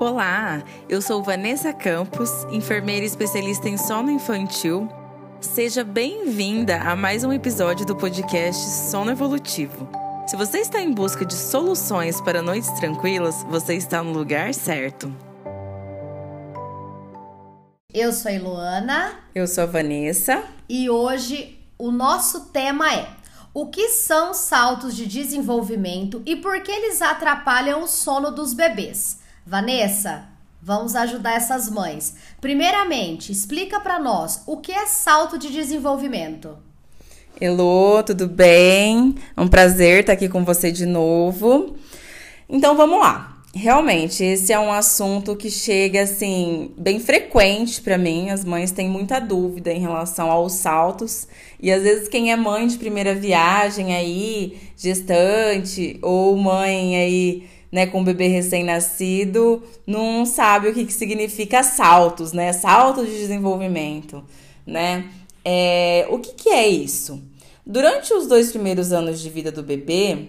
Olá, eu sou Vanessa Campos, enfermeira especialista em sono infantil. Seja bem-vinda a mais um episódio do podcast Sono Evolutivo. Se você está em busca de soluções para noites tranquilas, você está no lugar certo. Eu sou a Luana. Eu sou a Vanessa. E hoje o nosso tema é o que são saltos de desenvolvimento e por que eles atrapalham o sono dos bebês. Vanessa, vamos ajudar essas mães. Primeiramente, explica para nós o que é salto de desenvolvimento. Elô, tudo bem? É um prazer estar aqui com você de novo. Então vamos lá. Realmente, esse é um assunto que chega assim bem frequente para mim. As mães têm muita dúvida em relação aos saltos e às vezes quem é mãe de primeira viagem aí, gestante ou mãe aí né, com um bebê recém-nascido, não sabe o que, que significa saltos, né? Salto de desenvolvimento, né? É, o que, que é isso? Durante os dois primeiros anos de vida do bebê,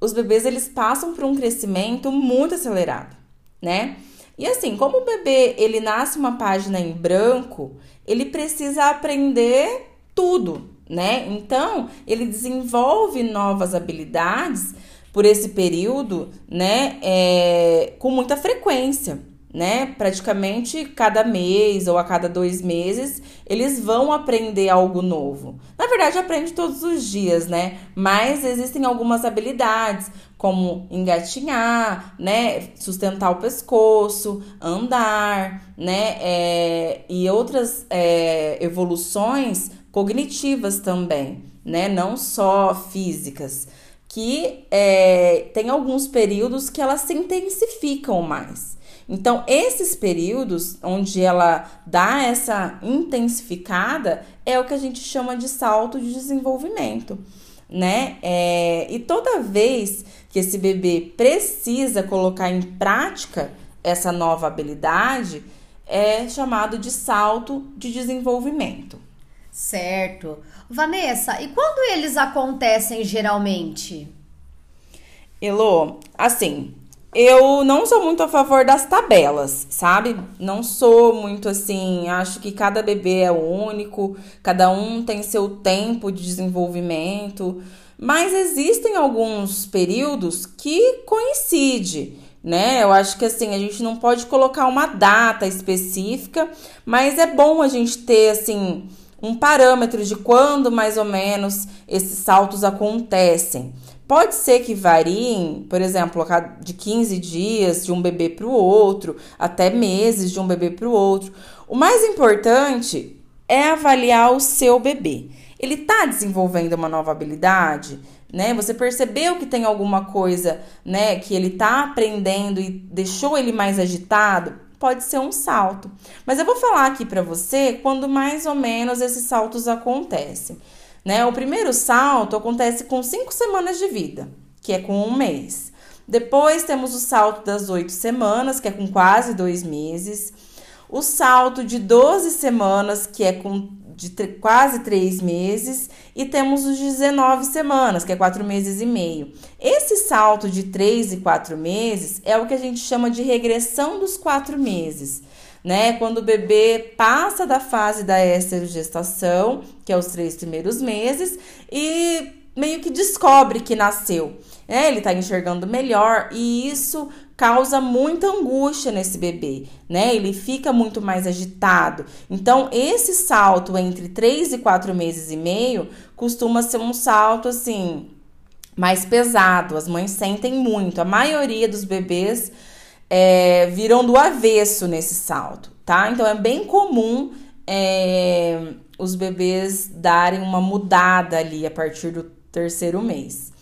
os bebês eles passam por um crescimento muito acelerado, né? E assim, como o bebê ele nasce uma página em branco, ele precisa aprender tudo, né? Então, ele desenvolve novas habilidades por esse período, né, é, com muita frequência, né? Praticamente cada mês ou a cada dois meses eles vão aprender algo novo. Na verdade, aprende todos os dias, né? Mas existem algumas habilidades, como engatinhar, né? Sustentar o pescoço, andar, né? É, e outras é, evoluções cognitivas também, né? Não só físicas que é, tem alguns períodos que elas se intensificam mais. Então, esses períodos onde ela dá essa intensificada é o que a gente chama de salto de desenvolvimento, né? É, e toda vez que esse bebê precisa colocar em prática essa nova habilidade, é chamado de salto de desenvolvimento. Certo. Vanessa, e quando eles acontecem geralmente? Elô, assim, eu não sou muito a favor das tabelas, sabe? Não sou muito assim, acho que cada bebê é único, cada um tem seu tempo de desenvolvimento, mas existem alguns períodos que coincidem né? Eu acho que assim, a gente não pode colocar uma data específica, mas é bom a gente ter assim um parâmetro de quando mais ou menos esses saltos acontecem. Pode ser que variem, por exemplo, de 15 dias de um bebê para o outro, até meses de um bebê para o outro. O mais importante é avaliar o seu bebê. Ele está desenvolvendo uma nova habilidade? Né? Você percebeu que tem alguma coisa, né, que ele está aprendendo e deixou ele mais agitado? Pode ser um salto. Mas eu vou falar aqui para você quando mais ou menos esses saltos acontecem. Né? O primeiro salto acontece com cinco semanas de vida, que é com um mês. Depois temos o salto das oito semanas, que é com quase dois meses. O salto de 12 semanas, que é com de quase três meses, e temos os 19 semanas, que é quatro meses e meio. Esse salto de três e quatro meses é o que a gente chama de regressão dos quatro meses. Né? Quando o bebê passa da fase da esterogestação, que é os três primeiros meses, e meio que descobre que nasceu. É, ele está enxergando melhor e isso causa muita angústia nesse bebê, né? Ele fica muito mais agitado. Então, esse salto entre 3 e 4 meses e meio costuma ser um salto assim mais pesado. As mães sentem muito. A maioria dos bebês é, viram do avesso nesse salto, tá? Então, é bem comum é, os bebês darem uma mudada ali a partir do terceiro mês.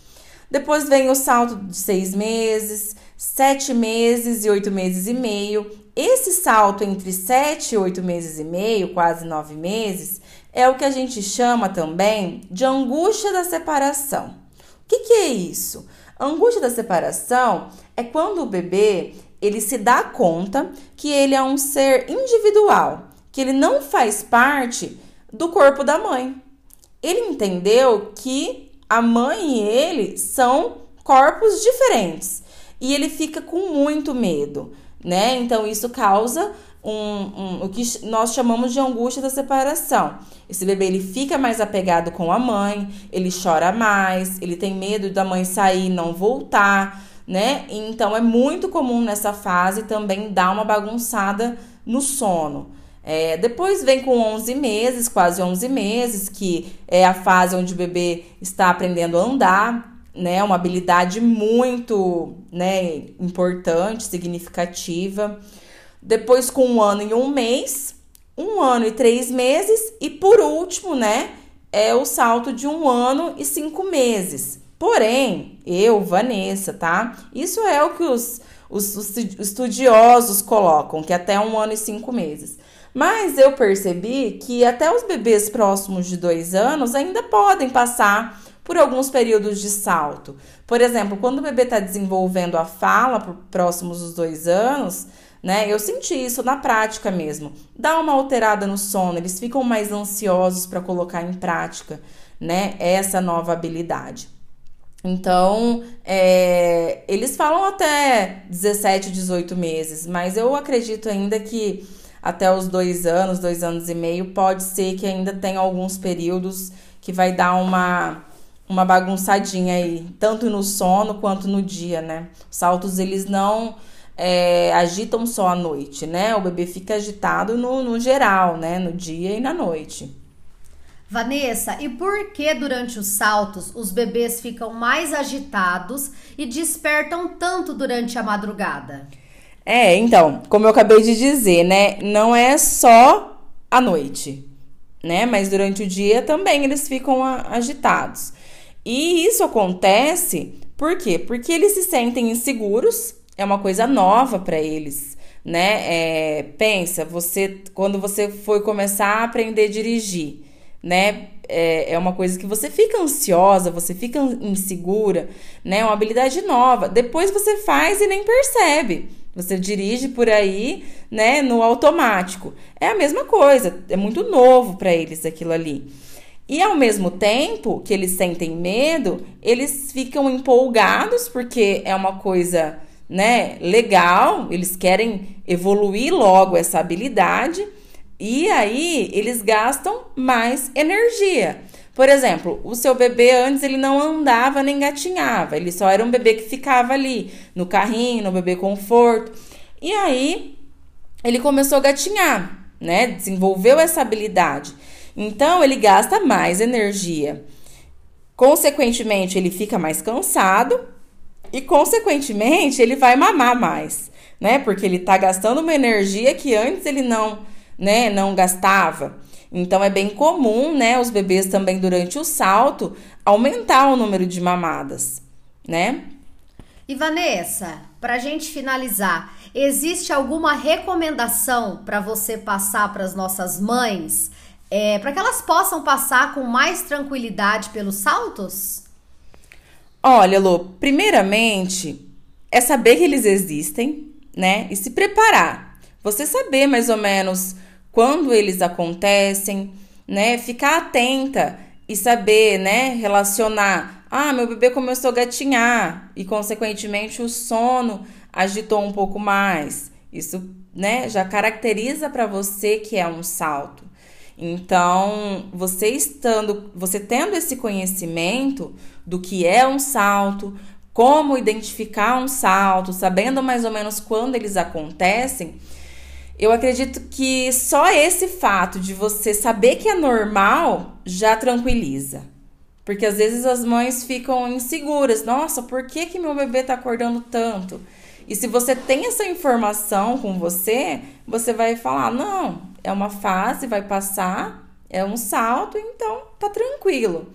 Depois vem o salto de seis meses, sete meses e oito meses e meio. Esse salto entre sete e oito meses e meio, quase nove meses, é o que a gente chama também de angústia da separação. O que, que é isso? A angústia da separação é quando o bebê ele se dá conta que ele é um ser individual, que ele não faz parte do corpo da mãe. Ele entendeu que a mãe e ele são corpos diferentes e ele fica com muito medo, né? Então isso causa um, um, o que nós chamamos de angústia da separação. Esse bebê ele fica mais apegado com a mãe, ele chora mais, ele tem medo da mãe sair e não voltar, né? Então é muito comum nessa fase também dar uma bagunçada no sono. É, depois vem com 11 meses, quase 11 meses, que é a fase onde o bebê está aprendendo a andar, né? Uma habilidade muito, né, importante, significativa. Depois com um ano e um mês, um ano e três meses e por último, né, é o salto de um ano e cinco meses. Porém, eu, Vanessa, tá? Isso é o que os, os, os estudiosos colocam, que é até um ano e cinco meses. Mas eu percebi que até os bebês próximos de dois anos ainda podem passar por alguns períodos de salto. Por exemplo, quando o bebê está desenvolvendo a fala próximos dos dois anos, né? Eu senti isso na prática mesmo. Dá uma alterada no sono, eles ficam mais ansiosos para colocar em prática, né? Essa nova habilidade. Então, é, eles falam até 17, 18 meses, mas eu acredito ainda que até os dois anos, dois anos e meio, pode ser que ainda tenha alguns períodos que vai dar uma, uma bagunçadinha aí, tanto no sono quanto no dia, né? Os saltos, eles não é, agitam só à noite, né? O bebê fica agitado no, no geral, né? No dia e na noite. Vanessa, e por que durante os saltos os bebês ficam mais agitados e despertam tanto durante a madrugada? É, então, como eu acabei de dizer, né? Não é só à noite, né? Mas durante o dia também eles ficam agitados. E isso acontece por quê? Porque eles se sentem inseguros, é uma coisa nova para eles, né? É, pensa, você quando você foi começar a aprender a dirigir, né? É, é uma coisa que você fica ansiosa, você fica insegura, né? É uma habilidade nova. Depois você faz e nem percebe. Você dirige por aí, né, no automático. É a mesma coisa, é muito novo para eles aquilo ali. E ao mesmo tempo que eles sentem medo, eles ficam empolgados porque é uma coisa, né, legal, eles querem evoluir logo essa habilidade e aí eles gastam mais energia. Por exemplo, o seu bebê antes ele não andava nem gatinhava, ele só era um bebê que ficava ali no carrinho, no bebê conforto. E aí ele começou a gatinhar, né? Desenvolveu essa habilidade. Então ele gasta mais energia. Consequentemente, ele fica mais cansado e consequentemente ele vai mamar mais, né? Porque ele tá gastando uma energia que antes ele não, né, não gastava. Então é bem comum, né, os bebês também durante o salto aumentar o número de mamadas, né? E Vanessa, para a gente finalizar, existe alguma recomendação para você passar para as nossas mães, é, para que elas possam passar com mais tranquilidade pelos saltos? Olha, Lu, primeiramente é saber que eles existem, né, e se preparar. Você saber mais ou menos quando eles acontecem, né? Ficar atenta e saber, né, relacionar. Ah, meu bebê começou a gatinhar e consequentemente o sono agitou um pouco mais. Isso, né, já caracteriza para você que é um salto. Então, você estando, você tendo esse conhecimento do que é um salto, como identificar um salto, sabendo mais ou menos quando eles acontecem, eu acredito que só esse fato de você saber que é normal já tranquiliza. Porque às vezes as mães ficam inseguras. Nossa, por que, que meu bebê tá acordando tanto? E se você tem essa informação com você, você vai falar: não, é uma fase, vai passar, é um salto, então tá tranquilo.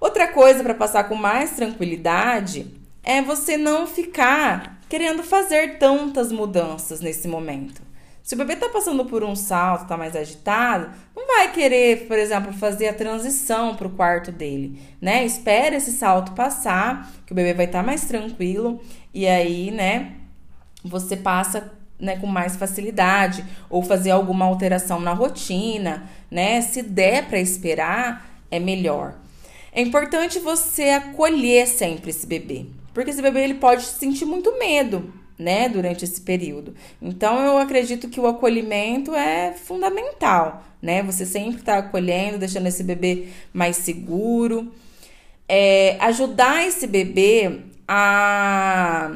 Outra coisa para passar com mais tranquilidade é você não ficar querendo fazer tantas mudanças nesse momento. Se o bebê tá passando por um salto, tá mais agitado, não vai querer, por exemplo, fazer a transição para o quarto dele, né? Espera esse salto passar, que o bebê vai estar tá mais tranquilo e aí, né, você passa né, com mais facilidade ou fazer alguma alteração na rotina, né? Se der para esperar, é melhor. É importante você acolher sempre esse bebê, porque esse bebê ele pode sentir muito medo né, durante esse período. Então eu acredito que o acolhimento é fundamental, né? Você sempre está acolhendo, deixando esse bebê mais seguro, é, ajudar esse bebê a,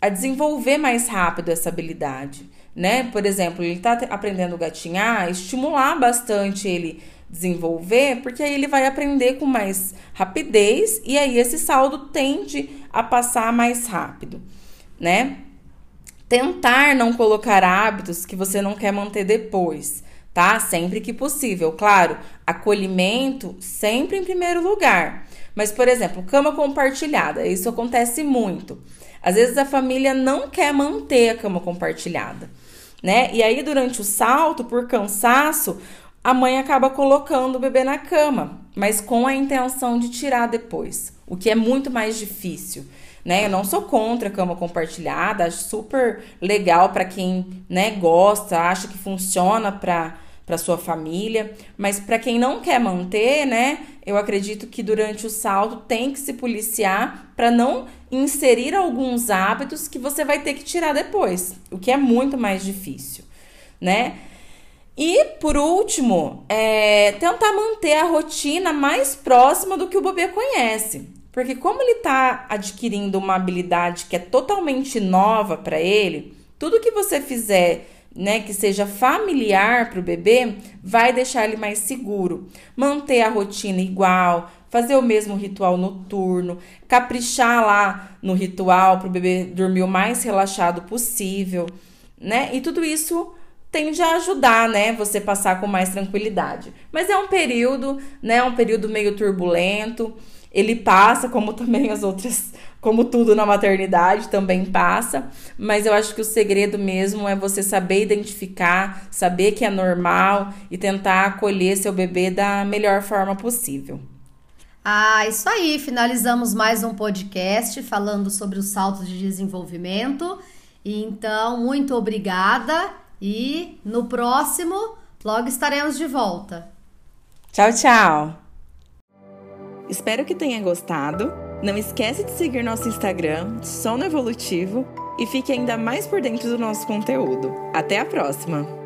a desenvolver mais rápido essa habilidade, né? Por exemplo, ele está aprendendo a gatinhar, estimular bastante ele desenvolver, porque aí ele vai aprender com mais rapidez e aí esse saldo tende a passar mais rápido, né? Tentar não colocar hábitos que você não quer manter depois, tá? Sempre que possível. Claro, acolhimento sempre em primeiro lugar. Mas, por exemplo, cama compartilhada, isso acontece muito. Às vezes a família não quer manter a cama compartilhada, né? E aí, durante o salto, por cansaço, a mãe acaba colocando o bebê na cama, mas com a intenção de tirar depois, o que é muito mais difícil. Né? Eu não sou contra a cama compartilhada, acho super legal para quem né, gosta, acha que funciona para para sua família, mas para quem não quer manter, né, eu acredito que durante o salto tem que se policiar para não inserir alguns hábitos que você vai ter que tirar depois, o que é muito mais difícil, né? E, por último, é, tentar manter a rotina mais próxima do que o bebê conhece. Porque, como ele está adquirindo uma habilidade que é totalmente nova para ele, tudo que você fizer né, que seja familiar para o bebê, vai deixar ele mais seguro. Manter a rotina igual, fazer o mesmo ritual noturno, caprichar lá no ritual para o bebê dormir o mais relaxado possível, né? E tudo isso tende a ajudar, né, você passar com mais tranquilidade. Mas é um período, né, um período meio turbulento. Ele passa, como também as outras, como tudo na maternidade também passa, mas eu acho que o segredo mesmo é você saber identificar, saber que é normal e tentar acolher seu bebê da melhor forma possível. Ah, isso aí, finalizamos mais um podcast falando sobre o salto de desenvolvimento. Então, muito obrigada e no próximo, logo estaremos de volta. Tchau, tchau. Espero que tenha gostado. Não esquece de seguir nosso Instagram, Sono Evolutivo, e fique ainda mais por dentro do nosso conteúdo. Até a próxima!